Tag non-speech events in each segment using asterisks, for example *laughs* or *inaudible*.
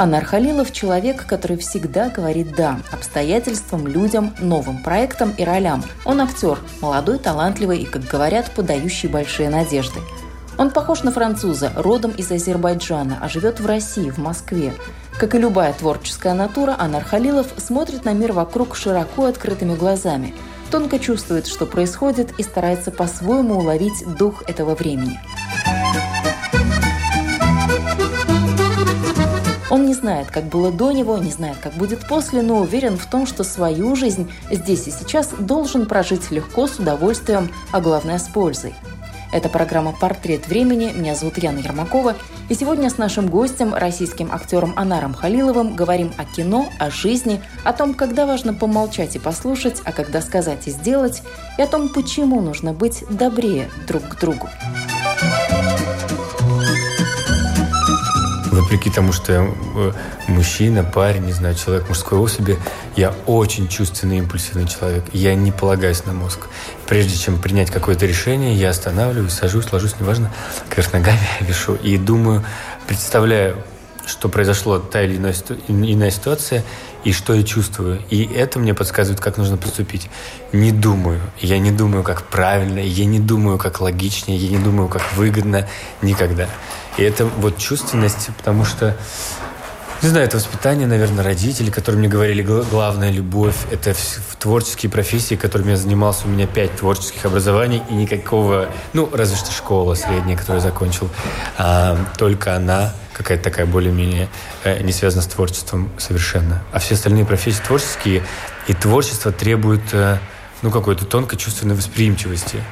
Анар Халилов – человек, который всегда говорит «да» обстоятельствам, людям, новым проектам и ролям. Он актер, молодой, талантливый и, как говорят, подающий большие надежды. Он похож на француза, родом из Азербайджана, а живет в России, в Москве. Как и любая творческая натура, Анар Халилов смотрит на мир вокруг широко открытыми глазами, тонко чувствует, что происходит, и старается по-своему уловить дух этого времени. Он не знает, как было до него, не знает, как будет после, но уверен в том, что свою жизнь здесь и сейчас должен прожить легко, с удовольствием, а главное с пользой. Это программа «Портрет времени». Меня зовут Яна Ермакова. И сегодня с нашим гостем, российским актером Анаром Халиловым, говорим о кино, о жизни, о том, когда важно помолчать и послушать, а когда сказать и сделать, и о том, почему нужно быть добрее друг к другу. Вопреки тому, что я э, мужчина, парень, не знаю, человек мужской особи, я очень чувственный, импульсивный человек. Я не полагаюсь на мозг. Прежде чем принять какое-то решение, я останавливаюсь, сажусь, ложусь, неважно, кверх ногами *laughs* вешу и думаю, представляю, что произошло та или иная, ситуация, и что я чувствую. И это мне подсказывает, как нужно поступить. Не думаю. Я не думаю, как правильно, я не думаю, как логичнее, я не думаю, как выгодно. Никогда. И это вот чувственность, потому что не знаю, это воспитание, наверное, родителей, которые мне говорили, главная любовь, это в творческие профессии, которыми я занимался, у меня пять творческих образований и никакого, ну, разве что школа средняя, которую я закончил, а, только она какая-то такая более-менее э, не связана с творчеством совершенно. А все остальные профессии творческие, и творчество требует, э, ну, какой-то тонкой чувственной восприимчивости.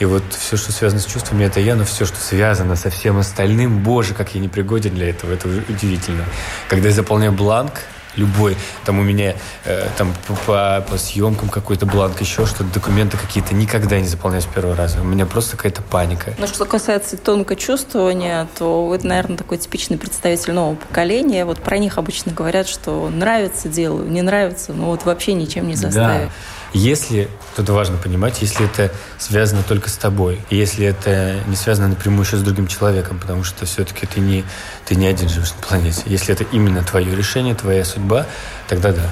И вот все, что связано с чувствами, это я, но все, что связано со всем остальным, боже, как я не пригоден для этого, это удивительно. Когда я заполняю бланк, любой, там у меня э, там по, по, по съемкам какой-то бланк, еще что-то, документы какие-то, никогда не заполняю с первого раза. У меня просто какая-то паника. Но что касается тонкого чувствования, то вы, наверное, такой типичный представитель нового поколения. Вот про них обычно говорят, что нравится делаю, не нравится, но вот вообще ничем не заставить. Да. Если, тут важно понимать, если это связано только с тобой, если это не связано напрямую еще с другим человеком, потому что все-таки ты не, ты не один живешь на планете. Если это именно твое решение, твоя судьба, тогда да.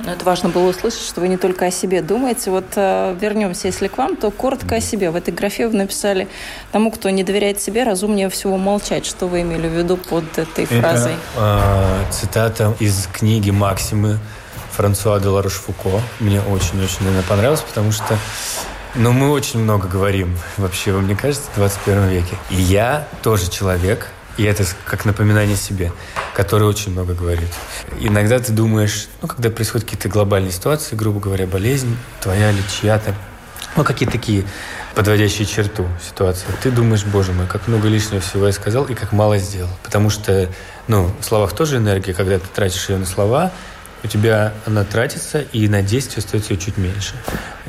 Но это важно было услышать, что вы не только о себе думаете. Вот э, вернемся, если к вам, то коротко о себе. В этой графе вы написали тому, кто не доверяет себе, разумнее всего молчать. Что вы имели в виду под этой фразой? Это э, цитата из книги Максимы Франсуа де Ларош-Фуко. Мне очень-очень, наверное, понравилось, потому что ну, мы очень много говорим вообще, мне кажется, в 21 веке. И я тоже человек, и это как напоминание себе, который очень много говорит. Иногда ты думаешь, ну, когда происходят какие-то глобальные ситуации, грубо говоря, болезнь твоя или чья-то, ну, какие-то такие подводящие черту ситуации. Ты думаешь, боже мой, как много лишнего всего я сказал и как мало сделал. Потому что, ну, в словах тоже энергия, когда ты тратишь ее на слова, у тебя она тратится, и на действие остается ее чуть меньше.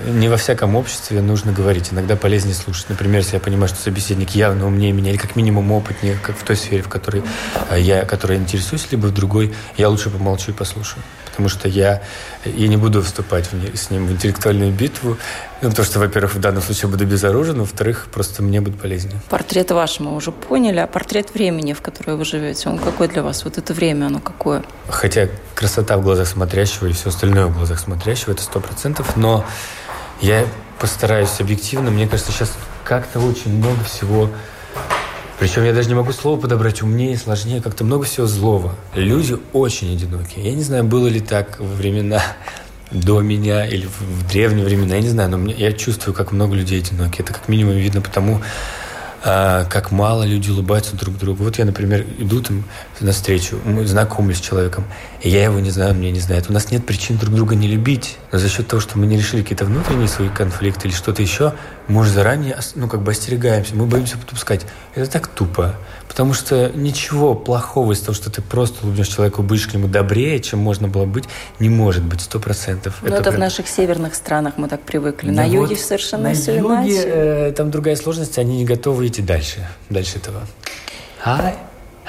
Не во всяком обществе нужно говорить. Иногда полезнее слушать. Например, если я понимаю, что собеседник явно умнее меня, или как минимум опытнее, как в той сфере, в которой э, я, которой интересуюсь, либо в другой, я лучше помолчу и послушаю потому что я, я не буду вступать в, с ним в интеллектуальную битву, ну, потому что, во-первых, в данном случае буду безоружен, во-вторых, просто мне будет полезнее. Портрет ваш мы уже поняли, а портрет времени, в которое вы живете, он какой для вас? Вот это время, оно какое? Хотя красота в глазах смотрящего и все остальное в глазах смотрящего, это сто процентов, но я постараюсь объективно, мне кажется, сейчас как-то очень много всего причем я даже не могу слово подобрать умнее, сложнее, как-то много всего злого. Люди очень одинокие. Я не знаю, было ли так во времена до меня или в древние времена, я не знаю, но мне, я чувствую, как много людей одинокие. Это как минимум видно потому, а, как мало люди улыбаются друг другу. Вот я, например, иду там навстречу, знакомлюсь с человеком, и я его не знаю, он меня не знает. У нас нет причин друг друга не любить, но за счет того, что мы не решили какие-то внутренние свои конфликты или что-то еще, мы уже заранее, ну, как бы остерегаемся, мы боимся потом сказать, это так тупо. Потому что ничего плохого из того, что ты просто улыбнешь человеку, будешь к нему добрее, чем можно было быть, не может быть сто процентов. Но это, это прям... в наших северных странах мы так привыкли. Да на юге вот совершенно на все юге, иначе. Э, там другая сложность, они не готовы идти дальше, дальше этого. Hi.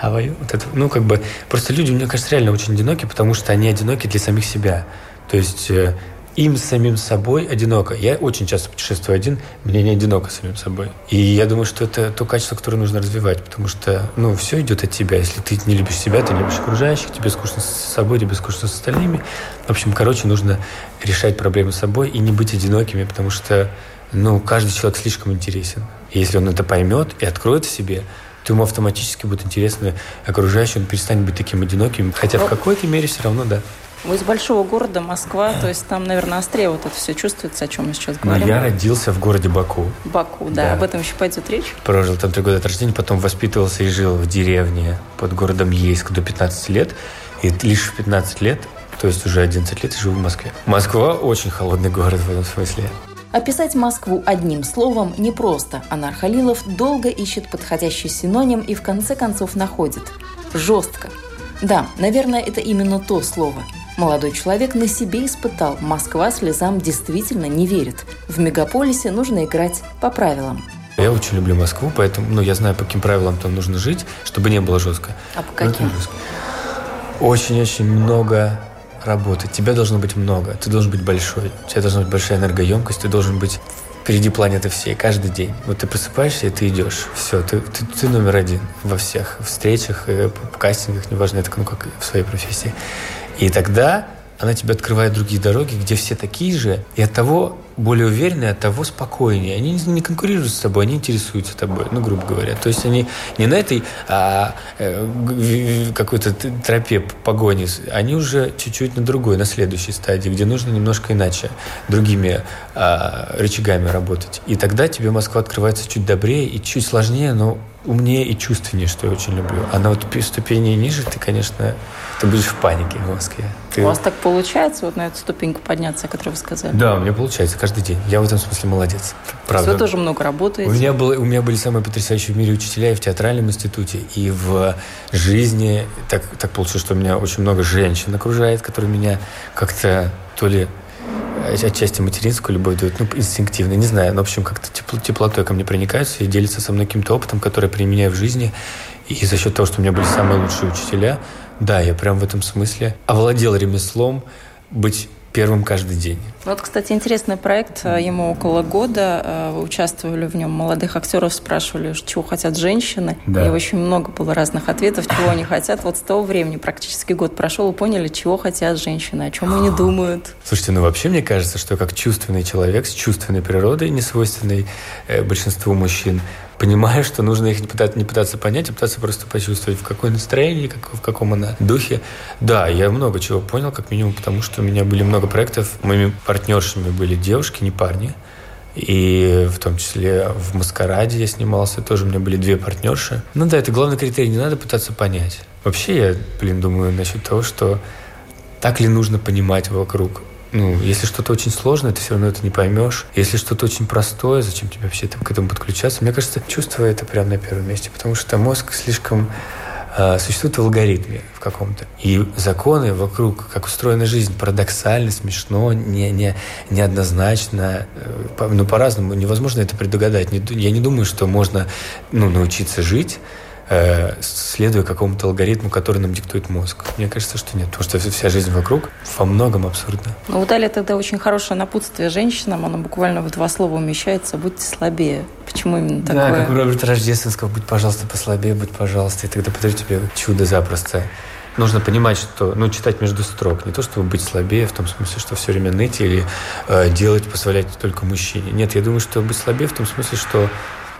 How are you? Вот это, ну, как бы, просто люди, мне кажется, реально очень одиноки, потому что они одиноки для самих себя. То есть э, им самим собой одиноко. Я очень часто путешествую один, мне не одиноко самим собой. И я думаю, что это то качество, которое нужно развивать, потому что, ну, все идет от тебя. Если ты не любишь себя, ты не любишь окружающих, тебе скучно с собой, тебе скучно с остальными. В общем, короче, нужно решать проблемы с собой и не быть одинокими, потому что, ну, каждый человек слишком интересен. И если он это поймет и откроет в себе, то ему автоматически будет интересно окружающий, он перестанет быть таким одиноким. Хотя в ну, какой-то мере все равно, да. Вы из большого города, Москва, то есть там, наверное, острее вот это все чувствуется, о чем мы сейчас говорим. Но я родился в городе Баку. Баку, да, да. об этом еще пойдет речь. Прожил там три года от рождения, потом воспитывался и жил в деревне под городом Ейск до 15 лет. И лишь в 15 лет, то есть уже 11 лет, живу в Москве. Москва очень холодный город в этом смысле. Описать Москву одним словом непросто. Анар Халилов долго ищет подходящий синоним и в конце концов находит. Жестко. Да, наверное, это именно то слово – Молодой человек на себе испытал. Москва слезам действительно не верит. В мегаполисе нужно играть по правилам. Я очень люблю Москву, поэтому ну, я знаю, по каким правилам там нужно жить, чтобы не было жестко. А по каким? Очень-очень много работы. Тебя должно быть много. Ты должен быть большой. У тебя должна быть большая энергоемкость. Ты должен быть впереди планеты всей каждый день. Вот ты просыпаешься, и ты идешь. Все, ты, ты, ты номер один во всех встречах, э, кастингах, неважно, это ну, как в своей профессии. И тогда она тебе открывает другие дороги, где все такие же, и от того более уверенные, от того спокойнее. Они не конкурируют с тобой, они интересуются тобой, ну, грубо говоря. То есть они не на этой а, э, какой-то тропе погони, они уже чуть-чуть на другой, на следующей стадии, где нужно немножко иначе, другими а, рычагами работать. И тогда тебе Москва открывается чуть добрее и чуть сложнее, но умнее и чувственнее, что я очень люблю. А на вот ступени ниже ты, конечно, ты будешь в панике в Москве. Ты... У вас так получается вот на эту ступеньку подняться, о которой вы сказали? Да, у меня получается каждый день. Я в этом смысле молодец. Правда. Вы тоже много работаете? У меня, было, у меня были самые потрясающие в мире учителя и в театральном институте, и в жизни. Так, так получилось, что у меня очень много женщин окружает, которые меня как-то то ли отчасти материнскую любовь дают, ну, инстинктивно, не знаю, но, в общем, как-то тепло, теплотой ко мне проникаются и делятся со мной каким-то опытом, который применяю в жизни. И за счет того, что у меня были самые лучшие учителя, да, я прям в этом смысле овладел ремеслом быть первым каждый день. Вот, кстати, интересный проект. Ему около года. Э, вы участвовали в нем. Молодых актеров спрашивали, чего хотят женщины. Да. И очень много было разных ответов, чего они хотят. Вот с того времени практически год прошел, и поняли, чего хотят женщины, о чем они думают. Слушайте, ну вообще мне кажется, что как чувственный человек с чувственной природой, не свойственной э, большинству мужчин, понимаю, что нужно их не пытаться, не пытаться понять, а пытаться просто почувствовать, в какое настроении, как, в каком она духе. Да, я много чего понял, как минимум, потому что у меня были много проектов. Моими партнершами были девушки, не парни. И в том числе в «Маскараде» я снимался, тоже у меня были две партнерши. Ну да, это главный критерий, не надо пытаться понять. Вообще я, блин, думаю насчет того, что так ли нужно понимать вокруг ну, если что-то очень сложное, ты все равно это не поймешь. Если что-то очень простое, зачем тебе вообще к этому подключаться? Мне кажется, чувство это прямо на первом месте, потому что мозг слишком э, существует в алгоритме в каком-то. И законы вокруг, как устроена жизнь, парадоксально, смешно, не, не, неоднозначно, э, ну, по-разному. Невозможно это предугадать. Я не думаю, что можно ну, научиться жить э, следуя какому-то алгоритму, который нам диктует мозг. Мне кажется, что нет, потому что вся жизнь вокруг во многом абсурдна. Ну, вы дали тогда очень хорошее напутствие женщинам, оно буквально в два слова умещается, будьте слабее. Почему именно такое? Да, как у Роберта Рождественского, будь, пожалуйста, послабее, будь, пожалуйста, и тогда подарю тебе чудо запросто нужно понимать, что, ну, читать между строк. Не то, чтобы быть слабее, в том смысле, что все время ныть или э, делать, позволять только мужчине. Нет, я думаю, что быть слабее в том смысле, что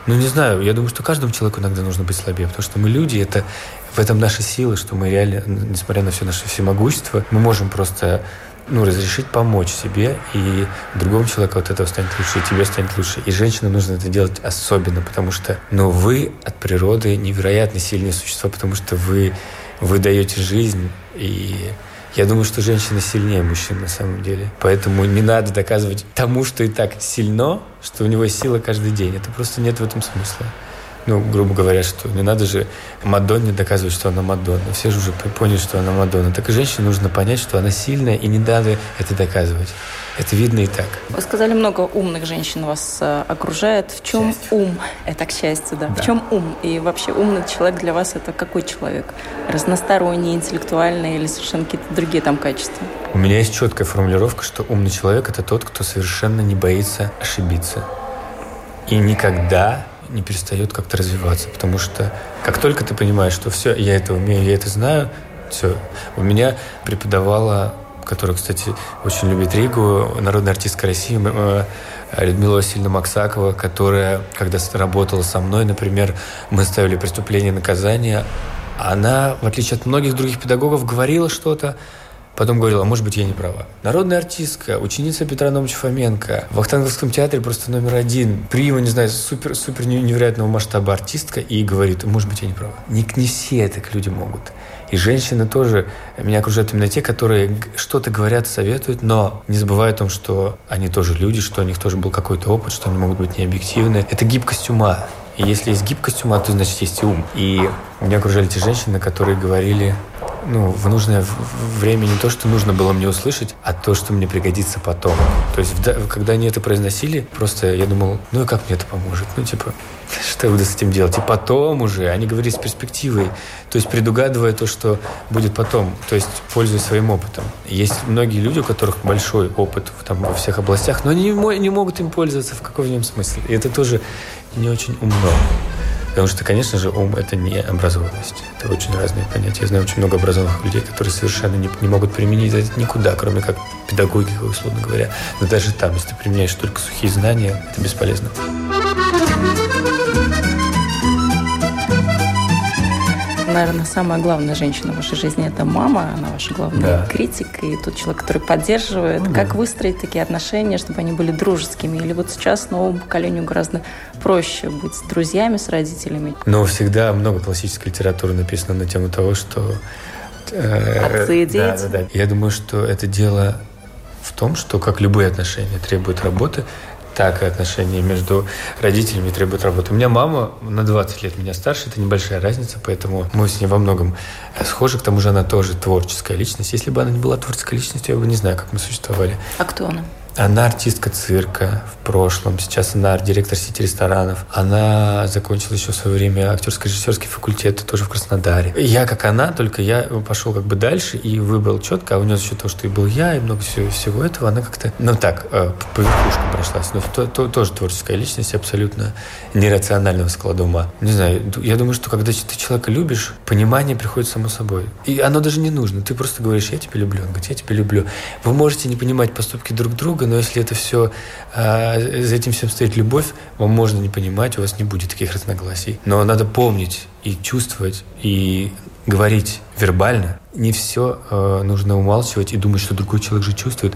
ну, не знаю, я думаю, что каждому человеку иногда нужно быть слабее, потому что мы люди, это в этом наша сила, что мы реально, несмотря на все наше всемогущество, мы можем просто ну, разрешить помочь себе, и другому человеку от этого станет лучше, и тебе станет лучше. И женщинам нужно это делать особенно, потому что, ну, вы от природы невероятно сильные существа, потому что вы, вы даете жизнь, и я думаю, что женщина сильнее мужчин на самом деле. Поэтому не надо доказывать тому, что и так сильно, что у него сила каждый день. Это просто нет в этом смысла ну, грубо говоря, что не надо же Мадонне доказывать, что она Мадонна. Все же уже поняли, что она Мадонна. Так и женщине нужно понять, что она сильная, и не надо это доказывать. Это видно и так. Вы сказали, много умных женщин вас э, окружает. В чем счастье. ум? Это к счастью, да. да. В чем ум? И вообще умный человек для вас это какой человек? Разносторонний, интеллектуальный или совершенно какие-то другие там качества? У меня есть четкая формулировка, что умный человек – это тот, кто совершенно не боится ошибиться. И никогда не перестает как-то развиваться, потому что как только ты понимаешь, что все, я это умею, я это знаю, все. У меня преподавала, которая, кстати, очень любит Ригу, народная артистка России, э, Людмила Васильевна Максакова, которая, когда работала со мной, например, мы ставили преступление и наказание, она, в отличие от многих других педагогов, говорила что-то, Потом говорила, может быть, я не права. Народная артистка, ученица Петра Номовича Фоменко, в Вахтанговском театре просто номер один, прима, не знаю, супер, супер невероятного масштаба артистка, и говорит, может быть, я не права. Не, не все так люди могут. И женщины тоже, меня окружают именно те, которые что-то говорят, советуют, но не забывают о том, что они тоже люди, что у них тоже был какой-то опыт, что они могут быть необъективны. Это гибкость ума. И если есть гибкость ума, то значит есть и ум. И меня окружали те женщины, которые говорили, ну, в нужное время не то, что нужно было мне услышать, а то, что мне пригодится потом. То есть, когда они это произносили, просто я думал, ну и как мне это поможет? Ну, типа, *laughs* что я буду с этим делать? И потом уже, они говорили с перспективой, то есть предугадывая то, что будет потом, то есть пользуясь своим опытом. Есть многие люди, у которых большой опыт там, во всех областях, но они не могут им пользоваться в каком-нибудь смысле. И это тоже не очень умно. Потому что, конечно же, ум – это не образованность. Это очень разные понятия. Я знаю очень много образованных людей, которые совершенно не, не могут применить это никуда, кроме как педагогика, условно говоря. Но даже там, если ты применяешь только сухие знания, это бесполезно. Наверное, самая главная женщина в вашей жизни – это мама, она ваша главная да. критик, и тот человек, который поддерживает. Ну, как да. выстроить такие отношения, чтобы они были дружескими? Или вот сейчас новому поколению гораздо проще быть с друзьями, с родителями? Но всегда много классической литературы написано на тему того, что э, Отцы и дети. Да, да, да. Я думаю, что это дело в том, что, как любые отношения требуют работы, так и отношения между родителями требуют работы. У меня мама на 20 лет меня старше, это небольшая разница, поэтому мы с ней во многом схожи. К тому же она тоже творческая личность. Если бы она не была творческой личностью, я бы не знаю, как мы существовали. А кто она? Она артистка цирка в прошлом, сейчас она директор сети ресторанов. Она закончила еще в свое время актерско-режиссерский факультет, тоже в Краснодаре. Я как она, только я пошел как бы дальше и выбрал четко, а у нее счет того, что и был я, и много всего, всего этого, она как-то, ну так, э, по верхушкам прошлась. Но то, то, тоже творческая личность, абсолютно нерационального склада ума. Не знаю, я думаю, что когда ты человека любишь, понимание приходит само собой. И оно даже не нужно. Ты просто говоришь, я тебя люблю. Он говорит, я тебя люблю. Вы можете не понимать поступки друг друга, но если это все, а, за этим всем стоит любовь, вам можно не понимать, у вас не будет таких разногласий. Но надо помнить и чувствовать, и говорить вербально. Не все э, нужно умалчивать и думать, что другой человек же чувствует.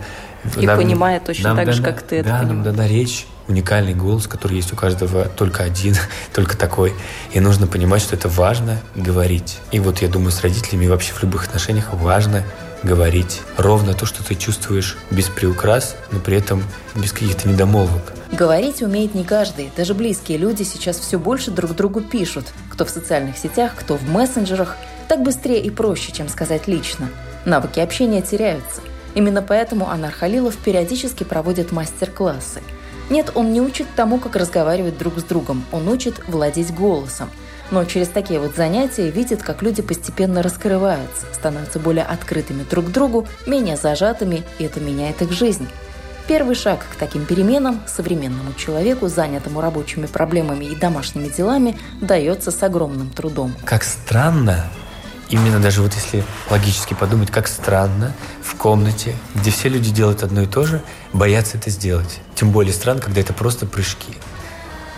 И нам, понимает точно нам так дана, же, как ты да, это нам дана речь, уникальный голос, который есть у каждого только один, *laughs* только такой. И нужно понимать, что это важно говорить. И вот я думаю, с родителями вообще в любых отношениях важно говорить ровно то, что ты чувствуешь без приукрас, но при этом без каких-то недомолвок. Говорить умеет не каждый. Даже близкие люди сейчас все больше друг другу пишут. Кто в социальных сетях, кто в мессенджерах. Так быстрее и проще, чем сказать лично. Навыки общения теряются. Именно поэтому Анар Халилов периодически проводит мастер-классы. Нет, он не учит тому, как разговаривать друг с другом. Он учит владеть голосом – но через такие вот занятия видит, как люди постепенно раскрываются, становятся более открытыми друг к другу, менее зажатыми, и это меняет их жизнь. Первый шаг к таким переменам современному человеку, занятому рабочими проблемами и домашними делами, дается с огромным трудом. Как странно, именно даже вот если логически подумать, как странно в комнате, где все люди делают одно и то же, боятся это сделать. Тем более странно, когда это просто прыжки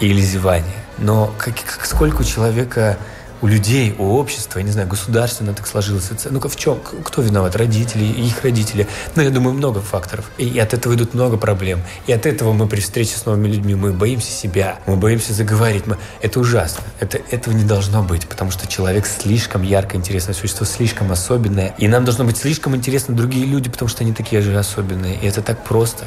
или зевание. Но как, как, сколько у человека у людей, у общества, я не знаю, государственно так сложилось. Ну-ка, в чем? Кто виноват? Родители, их родители. Ну, я думаю, много факторов. И от этого идут много проблем. И от этого мы при встрече с новыми людьми, мы боимся себя, мы боимся заговорить. Мы... Это ужасно. Это, этого не должно быть, потому что человек слишком ярко интересное существо, слишком особенное. И нам должно быть слишком интересны другие люди, потому что они такие же особенные. И это так просто.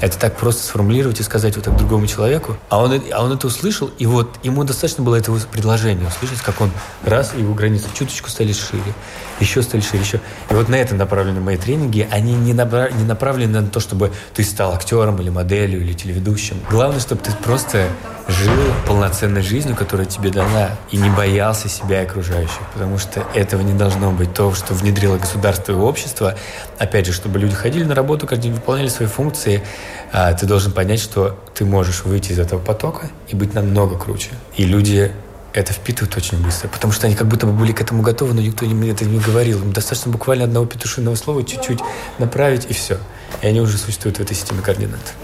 Это так просто сформулировать и сказать вот так другому человеку. А он, а он это услышал, и вот ему достаточно было этого предложения услышать, как он раз, его границы чуточку стали шире, еще шире, еще. И вот на это направлены мои тренинги. Они не, набра... не направлены на то, чтобы ты стал актером или моделью или телеведущим. Главное, чтобы ты просто жил полноценной жизнью, которая тебе дана, и не боялся себя и окружающих, потому что этого не должно быть. То, что внедрило государство и общество, опять же, чтобы люди ходили на работу, каждый день выполняли свои функции, а, ты должен понять, что ты можешь выйти из этого потока и быть намного круче. И люди это впитывают очень быстро, потому что они как будто бы были к этому готовы, но никто им это не говорил. Им достаточно буквально одного петушиного слова чуть-чуть направить, и все. И они уже существуют в этой системе координат.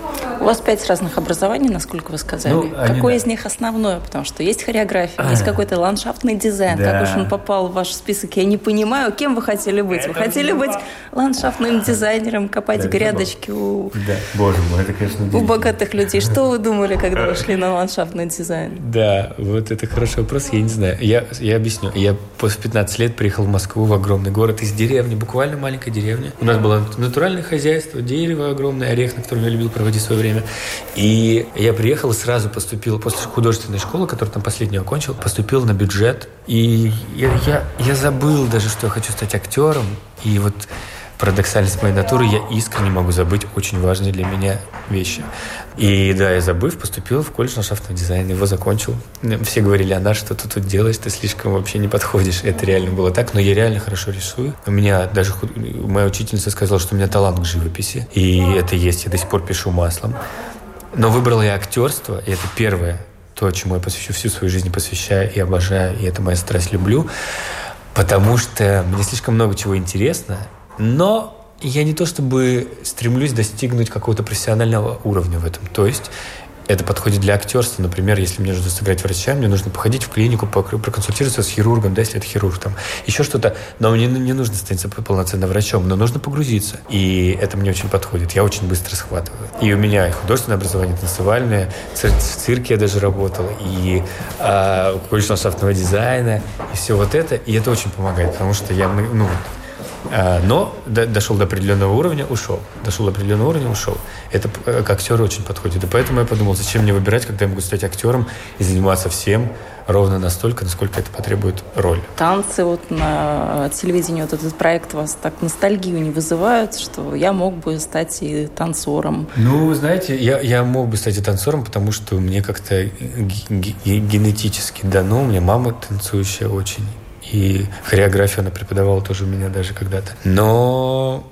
У вас пять разных образований, насколько вы сказали. Ну, Какое они... из них основное? Потому что есть хореография, а, есть какой-то ландшафтный дизайн. Да. Как уж он попал в ваш список, я не понимаю, кем вы хотели быть. Это вы хотели быть ландшафтным дизайнером, копать да, грядочки у... Да, боже мой, это, конечно, У богатых людей. Что вы думали, когда *laughs* вы шли на ландшафтный дизайн? Да, вот это хороший вопрос, я не знаю. Я, я объясню. Я после 15 лет приехал в Москву, в огромный город, из деревни, буквально маленькая деревня. У нас было натуральное хозяйство, дерево огромное, орех, на котором я любил проводить свое время. И я приехал и сразу поступил, после художественной школы, которую там последнюю окончил, поступил на бюджет. И я, я, я забыл даже, что я хочу стать актером. И вот парадоксальность моей натуры, я искренне могу забыть очень важные для меня вещи. И да, я забыв, поступил в колледж ландшафтного дизайна, его закончил. Все говорили, Анна, что ты тут делаешь, ты слишком вообще не подходишь. Это реально было так, но я реально хорошо рисую. У меня даже моя учительница сказала, что у меня талант к живописи, и это есть, я до сих пор пишу маслом. Но выбрал я актерство, и это первое, то, чему я посвящу всю свою жизнь, посвящаю и обожаю, и это моя страсть, люблю, потому что мне слишком много чего интересно, но я не то чтобы стремлюсь достигнуть какого-то профессионального уровня в этом. То есть это подходит для актерства. Например, если мне нужно сыграть врача, мне нужно походить в клинику, проконсультироваться с хирургом, да, если это хирург, там, еще что-то. Но мне не нужно становиться полноценным врачом, но нужно погрузиться. И это мне очень подходит. Я очень быстро схватываю. И у меня и художественное образование, танцевальное, в цирке я даже работал, и э, колледж ландшафтного дизайна, и все вот это. И это очень помогает, потому что я, ну, а, но дошел до определенного уровня, ушел. Дошел до определенного уровня, ушел. Это э, к актеру очень подходит. И поэтому я подумал, зачем мне выбирать, когда я могу стать актером и заниматься всем ровно настолько, насколько это потребует роль. Танцы вот на телевидении, вот этот проект вас так ностальгию не вызывают, что я мог бы стать и танцором? Ну, вы знаете, я, я мог бы стать и танцором, потому что мне как-то генетически дано. У меня мама танцующая очень. И хореографию она преподавала тоже у меня даже когда-то. Но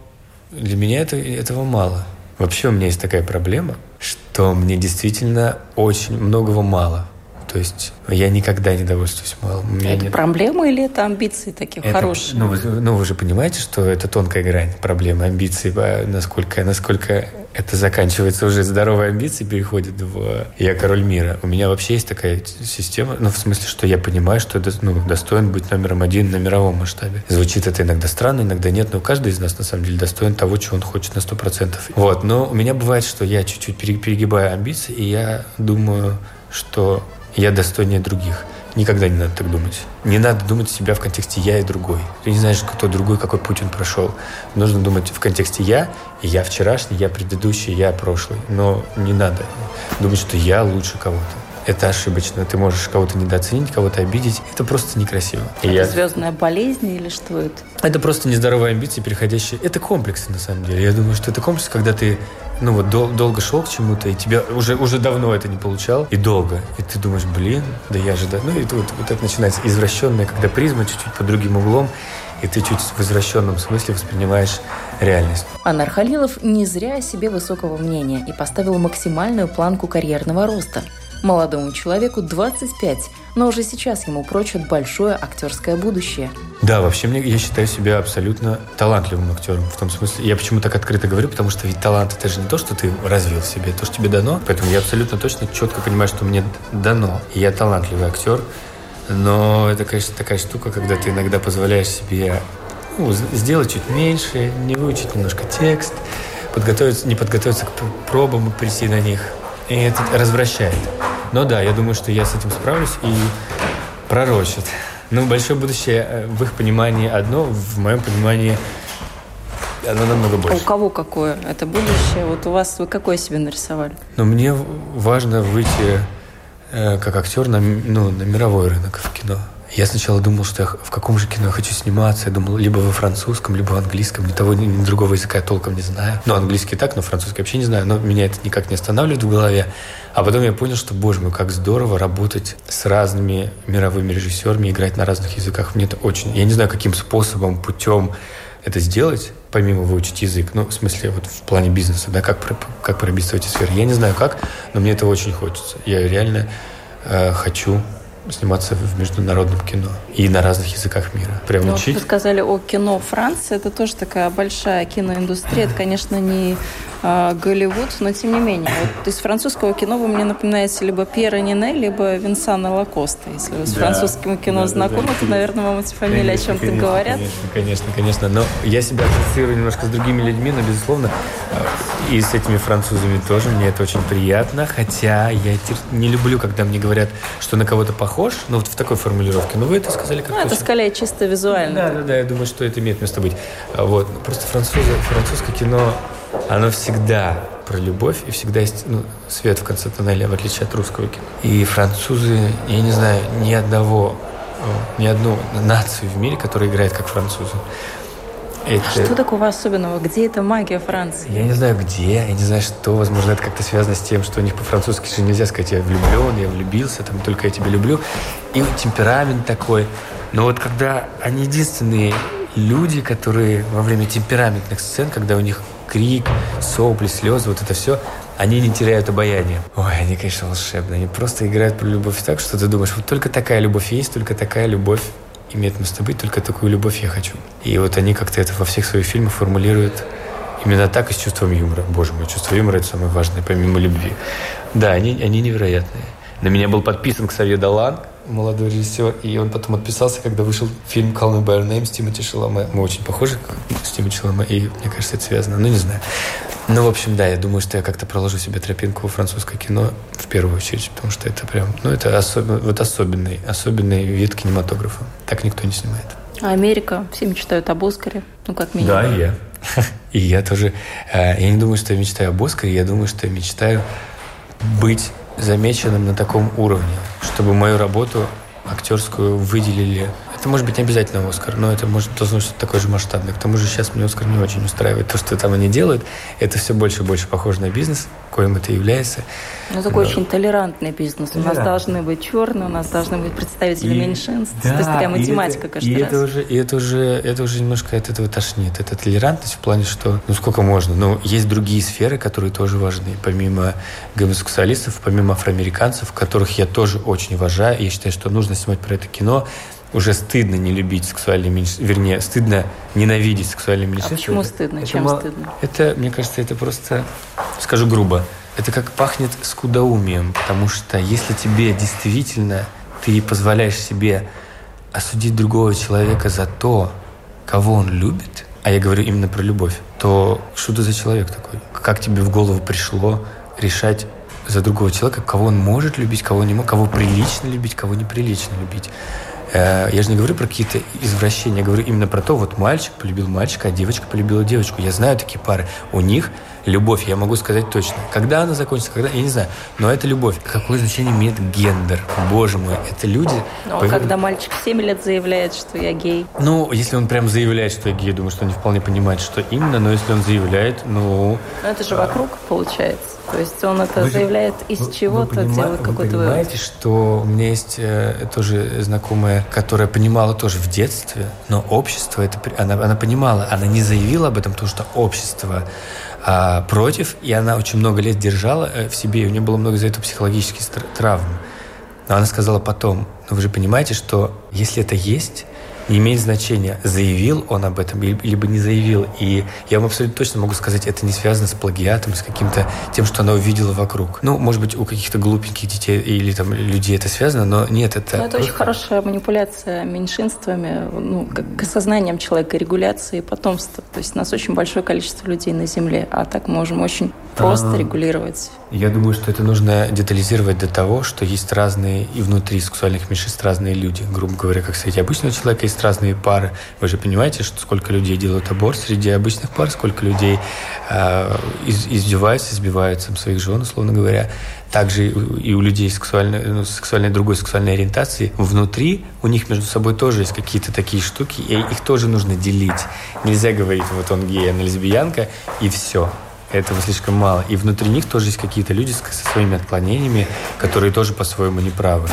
для меня это, этого мало. Вообще у меня есть такая проблема, что мне действительно очень многого мало. То есть я никогда не довольствуюсь малым. Это нет... проблема или это амбиции такие это, хорошие? Ну вы, ну, вы же понимаете, что это тонкая грань проблемы, амбиции, насколько, насколько это заканчивается уже здоровые амбиции, переходит в «я король мира». У меня вообще есть такая система, ну, в смысле, что я понимаю, что это, ну, достоин быть номером один на мировом масштабе. Звучит это иногда странно, иногда нет, но каждый из нас, на самом деле, достоин того, чего он хочет на сто процентов. Вот, но у меня бывает, что я чуть-чуть перегибаю амбиции, и я думаю, что я достойнее других. Никогда не надо так думать. Не надо думать себя в контексте «я» и «другой». Ты не знаешь, кто другой, какой путь он прошел. Нужно думать в контексте «я», и «я вчерашний», «я предыдущий», «я прошлый». Но не надо думать, что «я лучше кого-то». Это ошибочно. Ты можешь кого-то недооценить, кого-то обидеть. Это просто некрасиво. Это я... звездная болезнь или что это? Это просто нездоровые амбиции, переходящие... Это комплексы, на самом деле. Я думаю, что это комплекс, когда ты ну вот дол- долго шел к чему-то, и тебя уже, уже давно это не получал, и долго. И ты думаешь, блин, да я же... Да... Ну и тут вот это начинается извращенное, когда призма чуть-чуть под другим углом, и ты чуть в извращенном смысле воспринимаешь реальность. Анар Халилов не зря о себе высокого мнения и поставил максимальную планку карьерного роста – Молодому человеку 25, но уже сейчас ему прочат большое актерское будущее. Да, вообще мне, я считаю себя абсолютно талантливым актером. В том смысле, я почему так открыто говорю, потому что ведь талант это же не то, что ты развил в себе, то, что тебе дано. Поэтому я абсолютно точно четко понимаю, что мне дано. И я талантливый актер, Но это, конечно, такая штука, когда ты иногда позволяешь себе ну, сделать чуть меньше, не выучить немножко текст, подготовиться, не подготовиться к пробам и прийти на них. И это развращает. Но да, я думаю, что я с этим справлюсь и пророчат. Ну, большое будущее э, в их понимании одно, в моем понимании оно намного больше. А у кого какое это будущее? Вот у вас вы какое себе нарисовали? Но мне важно выйти э, как актер на, ну, на мировой рынок в кино. Я сначала думал, что я в каком же кино я хочу сниматься. Я думал, либо во французском, либо в английском. Ни того, ни другого языка я толком не знаю. Ну, английский так, но французский вообще не знаю. Но меня это никак не останавливает в голове. А потом я понял, что, боже мой, как здорово работать с разными мировыми режиссерами, играть на разных языках. Мне это очень... Я не знаю, каким способом, путем это сделать, помимо выучить язык, ну, в смысле, вот в плане бизнеса, да, как, как пробиться в эти сферы. Я не знаю как, но мне это очень хочется. Я реально э, хочу сниматься в международном кино и на разных языках мира. Прям ну, учить. Вы сказали о кино Франции. Это тоже такая большая киноиндустрия. Это, конечно, не э, Голливуд, но тем не менее. Вот из французского кино вы мне напоминаете либо Пьера Нине, либо Винсана Лакоста. Если вы с да. французским кино да, знакомы, да, да. то, наверное, вам эти фамилии конечно, о чем-то говорят. Конечно, конечно, конечно. Но я себя ассоциирую немножко с другими людьми, но, безусловно, и с этими французами тоже. Мне это очень приятно. Хотя я не люблю, когда мне говорят, что на кого-то похож. Ну, вот в такой формулировке. Но вы это сказали как-то. Ну, это скорее чисто визуально. Да, да, да. Я думаю, что это имеет место быть. Вот. Просто французы, французское кино, оно всегда про любовь, и всегда есть ну, свет в конце тоннеля, в отличие от русского кино. И французы, я не знаю, ни одного, ни одну нацию в мире, которая играет как французы. Это... А что такого особенного? Где эта магия Франции? Я не знаю где, я не знаю что. Возможно, это как-то связано с тем, что у них по-французски же нельзя сказать «я влюблен», «я влюбился», там «только я тебя люблю». И темперамент такой. Но вот когда они единственные люди, которые во время темпераментных сцен, когда у них крик, сопли, слезы, вот это все, они не теряют обаяние. Ой, они, конечно, волшебные. Они просто играют про любовь так, что ты думаешь, вот только такая любовь есть, только такая любовь имеет место быть, только такую любовь я хочу. И вот они как-то это во всех своих фильмах формулируют именно так и с чувством юмора. Боже мой, чувство юмора – это самое важное, помимо любви. Да, они, они невероятные. На меня был подписан Ксавье Далан, молодой режиссер, и он потом отписался, когда вышел фильм «Call Me By Your Name» с Тимоти Шаломе. Мы очень похожи с Тимоти Шаломе, и мне кажется, это связано. Ну, не знаю. Ну, в общем, да, я думаю, что я как-то проложу себе тропинку во французское кино в первую очередь, потому что это прям, ну, это особенно, вот особенный, особенный вид кинематографа. Так никто не снимает. А Америка? Все мечтают об Оскаре, ну, как минимум. Да, и я. *laughs* И я тоже. Э, я не думаю, что я мечтаю об Оскаре, я думаю, что я мечтаю быть замеченным на таком уровне, чтобы мою работу актерскую выделили это может быть не обязательно Оскар, но это может должно быть такое же масштабное. К тому же сейчас мне Оскар не очень устраивает. То, что там они делают, это все больше и больше похоже на бизнес, коим это является. Ну, такой но... очень толерантный бизнес. У нас должны быть черные, у нас должны быть представители и... меньшинств. Да, То есть такая математика это, каждый и раз. Это уже, и это уже, это уже немножко от этого тошнит. Это толерантность в плане, что ну сколько можно. Но есть другие сферы, которые тоже важны. Помимо гомосексуалистов, помимо афроамериканцев, которых я тоже очень уважаю. Я считаю, что нужно снимать про это кино уже стыдно не любить сексуальные меньшинства, вернее, стыдно ненавидеть сексуальные меньшинства. А почему стыдно? Это, Чем это, стыдно? Это, мне кажется, это просто, скажу грубо, это как пахнет скудоумием, потому что если тебе действительно ты позволяешь себе осудить другого человека за то, кого он любит, а я говорю именно про любовь, то что ты за человек такой? Как тебе в голову пришло решать за другого человека, кого он может любить, кого не может, кого прилично любить, кого неприлично любить? Э, я же не говорю про какие-то извращения, я говорю именно про то, вот мальчик полюбил мальчика, а девочка полюбила девочку. Я знаю такие пары. У них любовь, я могу сказать точно. Когда она закончится, когда, я не знаю, но это любовь. Какое значение имеет гендер? Боже мой, это люди... Ну, а когда мальчик в 7 лет заявляет, что я гей? Ну, если он прям заявляет, что я гей, я думаю, что он не вполне понимает, что именно, но если он заявляет, ну... Но это же вокруг, получается. То есть он это вы заявляет из чего-то, делает какой-то вывод. Вы понимаете, что у меня есть э, тоже знакомая, которая понимала тоже в детстве, но общество, это, она, она понимала, она не заявила об этом, потому что общество а, против, и она очень много лет держала э, в себе, и у нее было много из-за этого психологических травм. Но она сказала потом, но вы же понимаете, что если это есть, имеет значения, заявил он об этом либо не заявил. И я вам абсолютно точно могу сказать, это не связано с плагиатом, с каким-то тем, что она увидела вокруг. Ну, может быть, у каких-то глупеньких детей или там людей это связано, но нет, это... Но это очень хорошая манипуляция меньшинствами, ну, как к осознанием человека, регуляции потомства. То есть у нас очень большое количество людей на Земле, а так можем очень просто А-а-а. регулировать. Я думаю, что это нужно детализировать до того, что есть разные и внутри сексуальных меньшинств разные люди. Грубо говоря, как среди обычного человека есть разные пары. Вы же понимаете, что сколько людей делают аборт среди обычных пар, сколько людей э, из, издеваются, избивают своих жен, условно говоря. Также и у людей сексуальной, ну, сексуальной другой сексуальной ориентации внутри у них между собой тоже есть какие-то такие штуки, и их тоже нужно делить. Нельзя говорить, вот он гей, она лесбиянка, и все этого слишком мало. И внутри них тоже есть какие-то люди со своими отклонениями, которые тоже по-своему неправы.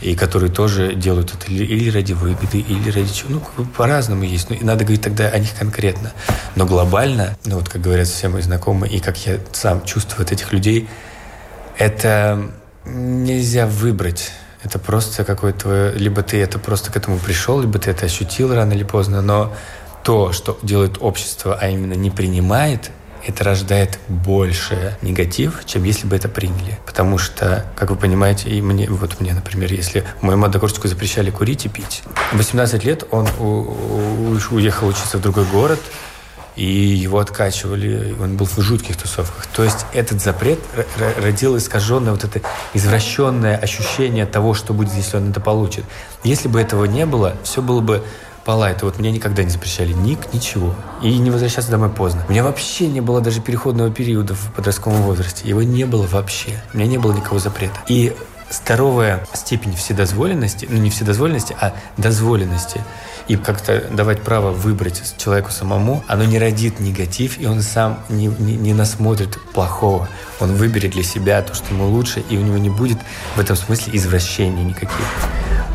И которые тоже делают это или ради выгоды, или ради чего. Ну, по-разному есть. Ну, и надо говорить тогда о них конкретно. Но глобально, ну вот как говорят все мои знакомые, и как я сам чувствую от этих людей, это нельзя выбрать. Это просто какой-то... Либо ты это просто к этому пришел, либо ты это ощутил рано или поздно, но то, что делает общество, а именно не принимает – это рождает больше негатив, чем если бы это приняли. Потому что, как вы понимаете, и мне, вот мне, например, если моему одногруппнику запрещали курить и пить, 18 лет он уехал учиться в другой город, и его откачивали, он был в жутких тусовках. То есть этот запрет родил искаженное вот это извращенное ощущение того, что будет, если он это получит. Если бы этого не было, все было бы Пала, это вот мне никогда не запрещали ник, ничего. И не возвращаться домой поздно. У меня вообще не было даже переходного периода в подростковом возрасте. Его не было вообще. У меня не было никакого запрета. И здоровая степень вседозволенности, ну не вседозволенности, а дозволенности, и как-то давать право выбрать человеку самому, оно не родит негатив, и он сам не, не, не насмотрит плохого. Он выберет для себя то, что ему лучше, и у него не будет в этом смысле извращений никаких.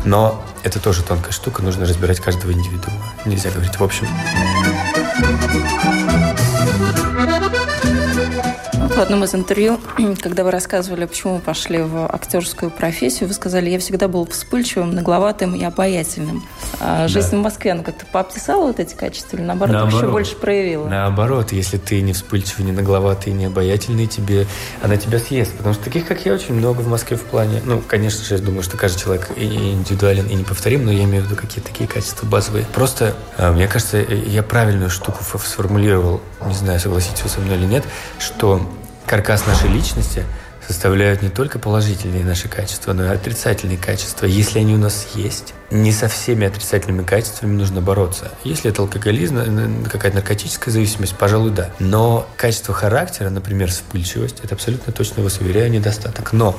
Но это тоже тонкая штука, нужно разбирать каждого индивидуума. Нельзя говорить в общем. В одном из интервью, *clears throat* когда вы рассказывали, почему вы пошли в актерскую профессию, вы сказали, я всегда был вспыльчивым, нагловатым и обаятельным. А жизнь да. в Москве, она как-то пообтесала вот эти качества или наоборот, наоборот еще больше проявила? Наоборот, если ты не вспыльчивый, не нагловатый, не обаятельный, тебе, она тебя съест. Потому что таких, как я, очень много в Москве в плане. Ну, конечно же, я думаю, что каждый человек и индивидуален, и неповторим, но я имею в виду какие-то такие качества базовые. Просто, а, мне кажется, я правильную штуку сформулировал, не знаю, согласитесь вы со мной или нет, что каркас нашей личности составляют не только положительные наши качества, но и отрицательные качества. Если они у нас есть, не со всеми отрицательными качествами нужно бороться. Если это алкоголизм, какая-то наркотическая зависимость, пожалуй, да. Но качество характера, например, вспыльчивость, это абсолютно точно, вас уверяю, недостаток. Но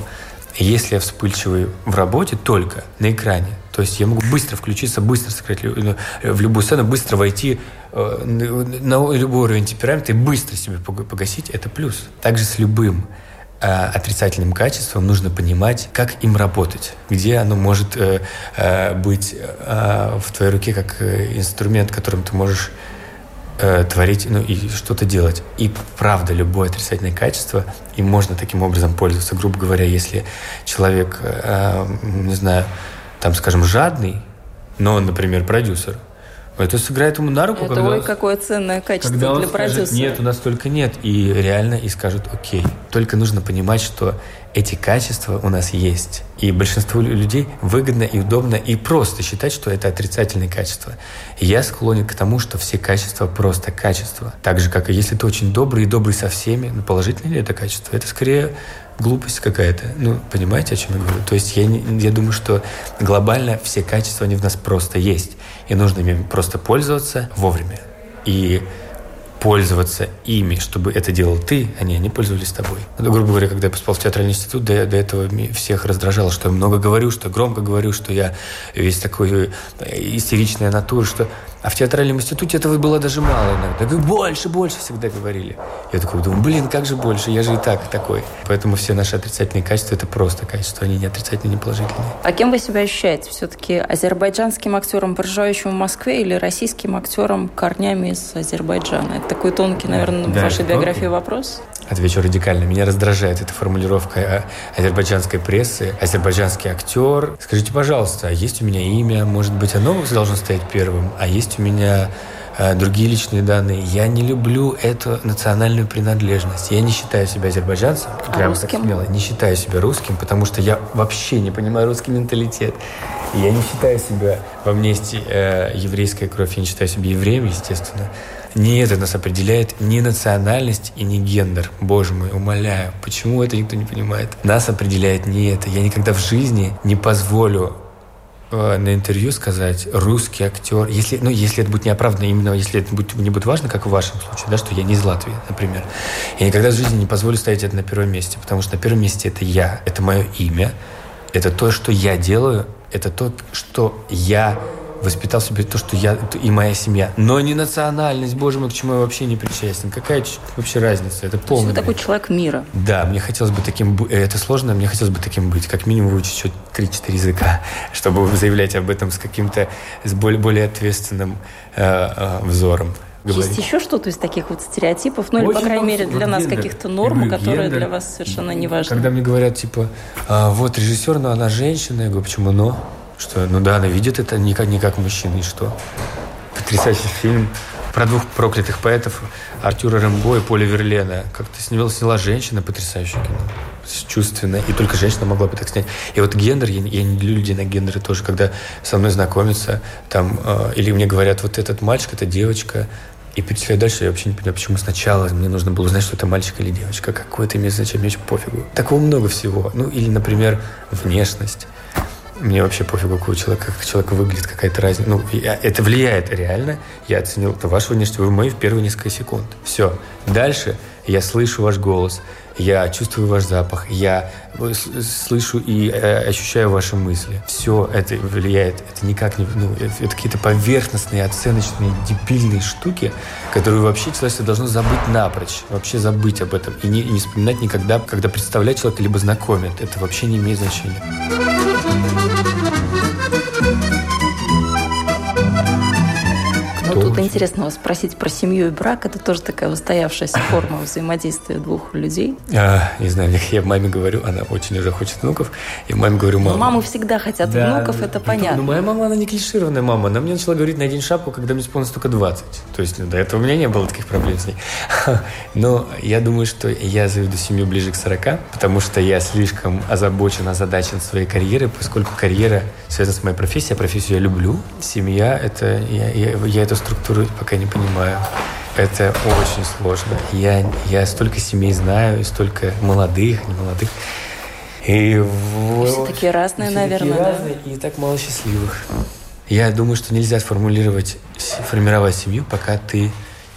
если я вспыльчивый в работе только на экране, то есть я могу быстро включиться, быстро сыграть в любую сцену, быстро войти э, на любой уровень темперамента и быстро себе погасить, это плюс. Также с любым э, отрицательным качеством нужно понимать, как им работать, где оно может э, быть в твоей руке как инструмент, которым ты можешь творить ну, и что-то делать. И правда, любое отрицательное качество, им можно таким образом пользоваться. Грубо говоря, если человек, не знаю, там, скажем, жадный, но он, например, продюсер, это сыграет ему на руку. Это когда, ой, какое ценное качество когда для продюсера. Скажет, нет, у нас только нет. И реально и скажут, окей. Только нужно понимать, что эти качества у нас есть. И большинству людей выгодно и удобно и просто считать, что это отрицательные качества. И я склонен к тому, что все качества просто качества. Так же, как и если ты очень добрый и добрый со всеми, ну, положительное ли это качество? Это скорее глупость какая-то. Ну, понимаете, о чем я говорю? То есть я, я думаю, что глобально все качества, они в нас просто есть. И нужно ими просто пользоваться вовремя. И пользоваться ими, чтобы это делал ты, а не они пользовались тобой. Ну, грубо говоря, когда я поступал в театральный институт, до, до этого всех раздражало, что я много говорю, что громко говорю, что я весь такой э, истеричная натура, что а в театральном институте этого было даже мало иногда. Больше, больше всегда говорили. Я такой думаю, блин, как же больше, я же и так такой. Поэтому все наши отрицательные качества – это просто качества, они не отрицательные, не положительные. А кем вы себя ощущаете? Все-таки азербайджанским актером, проживающим в Москве, или российским актером корнями из Азербайджана? Это такой тонкий, наверное, да, в вашей биографии вопрос. Отвечу радикально. Меня раздражает эта формулировка азербайджанской прессы. Азербайджанский актер. Скажите, пожалуйста, а есть у меня имя? Может быть, оно должно стоять первым? А есть у меня э, другие личные данные. Я не люблю эту национальную принадлежность. Я не считаю себя азербайджанцем, а прямо русским? так смело, не считаю себя русским, потому что я вообще не понимаю русский менталитет. Я не считаю себя, во мне есть э, еврейская кровь, я не считаю себя евреем, естественно. Не это нас определяет, не национальность и не гендер. Боже мой, умоляю, почему это никто не понимает? Нас определяет не это. Я никогда в жизни не позволю э, на интервью сказать русский актер, если, ну, если это будет неоправданно, именно если это будет, не будет важно, как в вашем случае, да, что я не из Латвии, например. Я никогда в жизни не позволю ставить это на первом месте, потому что на первом месте это я, это мое имя, это то, что я делаю, это то, что я воспитал себе то, что я и моя семья. Но не национальность, боже мой, к чему я вообще не причастен. Какая вообще разница? Это полный Вы такой человек мира. Да, мне хотелось бы таким быть. Это сложно, мне хотелось бы таким быть. Как минимум выучить еще 3-4 языка, *laughs* чтобы заявлять об этом с каким-то, с более, более ответственным э, э, взором. Есть еще что-то из таких вот стереотипов, ну или, по крайней мере, для нас каких-то норм, которые для вас совершенно не важны? Когда мне говорят, типа, а, вот режиссер, но она женщина, я говорю, почему но? Что, ну да, она видит это не как, не как мужчина, и что? Потрясающий фильм про двух проклятых поэтов Артюра Рэмбо и Поля Верлена. Как-то сняла, сняла женщина, потрясающее кино. Чувственно. И только женщина могла бы так снять. И вот гендер, я, я не люблю людей на гендеры тоже, когда со мной знакомятся, там, э, или мне говорят, вот этот мальчик, это девочка, и перечисляю дальше, я вообще не понимаю, почему сначала мне нужно было узнать, что это мальчик или девочка. Какое это имеет значение, мне очень пофигу. Такого много всего. Ну, или, например, внешность. Мне вообще пофигу, какой человек, как человек выглядит, какая-то разница. Ну, я, это влияет реально. Я оценил это вашу внешность, вы мои в первые несколько секунд. Все. Дальше я слышу ваш голос, я чувствую ваш запах, я слышу и э, ощущаю ваши мысли. Все это влияет. Это никак не... Ну, это, какие-то поверхностные, оценочные, дебильные штуки, которые вообще человечество должно забыть напрочь. Вообще забыть об этом. И не, и не вспоминать никогда, когда представлять человека, либо знакомит. Это вообще не имеет значения. Ну, интересно вас спросить про семью и брак. Это тоже такая устоявшаяся *laughs* форма взаимодействия двух людей. А, не знаю, я маме говорю, она очень уже хочет внуков. Я маме говорю, мама. Мамы всегда хотят да, внуков, это понятно. Ну, моя мама, она не клишированная мама. Она мне начала говорить, надень шапку, когда мне исполнилось только 20. То есть ну, до этого у меня не было таких проблем с ней. *laughs* Но я думаю, что я заведу семью ближе к 40, потому что я слишком озабочен, озадачен своей карьерой, поскольку карьера связана с моей профессией, а профессию я люблю. Семья – это... Я, я, я эту структуру пока не понимаю. Это очень сложно. Я, я столько семей знаю, и столько молодых, не молодых. И, и все такие разные, все наверное. Такие разные, и так мало счастливых. Я думаю, что нельзя сформулировать, формировать семью, пока ты,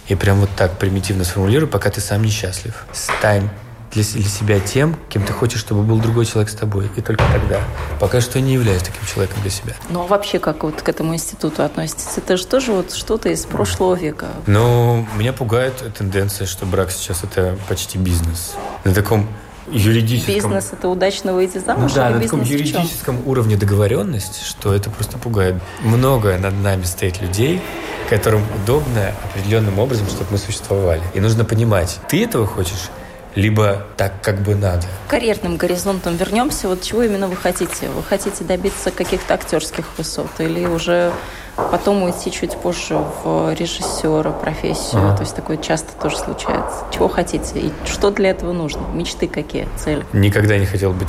и прям вот так примитивно сформулирую, пока ты сам несчастлив. Стань для, для себя тем, кем ты хочешь, чтобы был другой человек с тобой. И только тогда. Пока что я не являюсь таким человеком для себя. Ну, а вообще, как вот к этому институту относитесь? Это же тоже вот что-то из прошлого века. Ну, меня пугает тенденция, что брак сейчас это почти бизнес. На таком юридическом... Бизнес – это удачно выйти замуж? Ну, да, на таком юридическом уровне договоренности, что это просто пугает. Много над нами стоит людей, которым удобно определенным образом, чтобы мы существовали. И нужно понимать, ты этого хочешь либо так, как бы надо. К карьерным горизонтам вернемся. Вот чего именно вы хотите? Вы хотите добиться каких-то актерских высот или уже потом уйти чуть позже в режиссера профессию? Ага. То есть такое часто тоже случается. Чего хотите и что для этого нужно? Мечты какие, цели? Никогда не хотел быть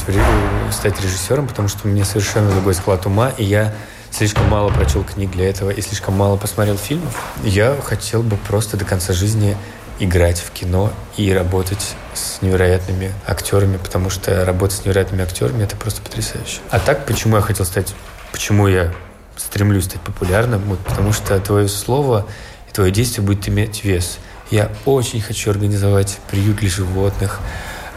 стать режиссером, потому что у меня совершенно другой склад ума, и я слишком мало прочел книг для этого и слишком мало посмотрел фильмов. Я хотел бы просто до конца жизни играть в кино и работать с невероятными актерами, потому что работать с невероятными актерами это просто потрясающе. А так, почему я хотел стать, почему я стремлюсь стать популярным, вот потому что твое слово и твое действие будет иметь вес. Я очень хочу организовать приют для животных,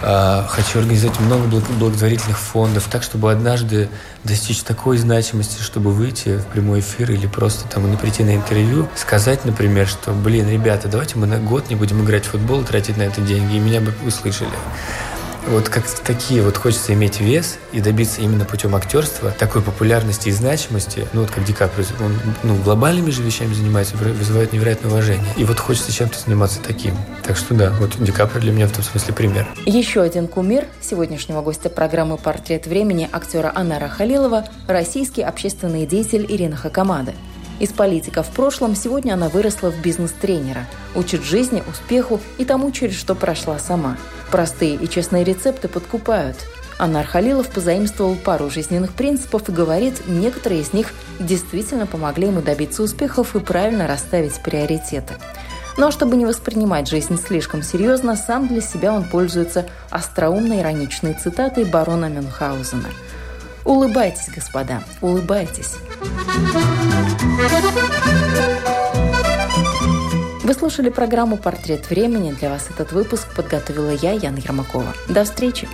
хочу организовать много благотворительных фондов, так, чтобы однажды достичь такой значимости, чтобы выйти в прямой эфир или просто там прийти на интервью, сказать, например, что, блин, ребята, давайте мы на год не будем играть в футбол и тратить на это деньги, и меня бы услышали. Вот как такие вот хочется иметь вес и добиться именно путем актерства такой популярности и значимости, ну вот как Ди Каприо, он ну, глобальными же вещами занимается, вызывает невероятное уважение. И вот хочется чем-то заниматься таким. Так что да, вот Ди Каприо для меня в том смысле пример. Еще один кумир сегодняшнего гостя программы «Портрет времени» актера Анара Халилова – российский общественный деятель Ирина Хакамада. Из политика в прошлом сегодня она выросла в бизнес-тренера, учит жизни, успеху и тому, через что прошла сама. Простые и честные рецепты подкупают. Анар Халилов позаимствовал пару жизненных принципов и говорит, некоторые из них действительно помогли ему добиться успехов и правильно расставить приоритеты. Но чтобы не воспринимать жизнь слишком серьезно, сам для себя он пользуется остроумной ироничной цитатой барона Мюнхгаузена. «Улыбайтесь, господа, улыбайтесь». Вы слушали программу «Портрет времени». Для вас этот выпуск подготовила я, Яна Ермакова. До встречи!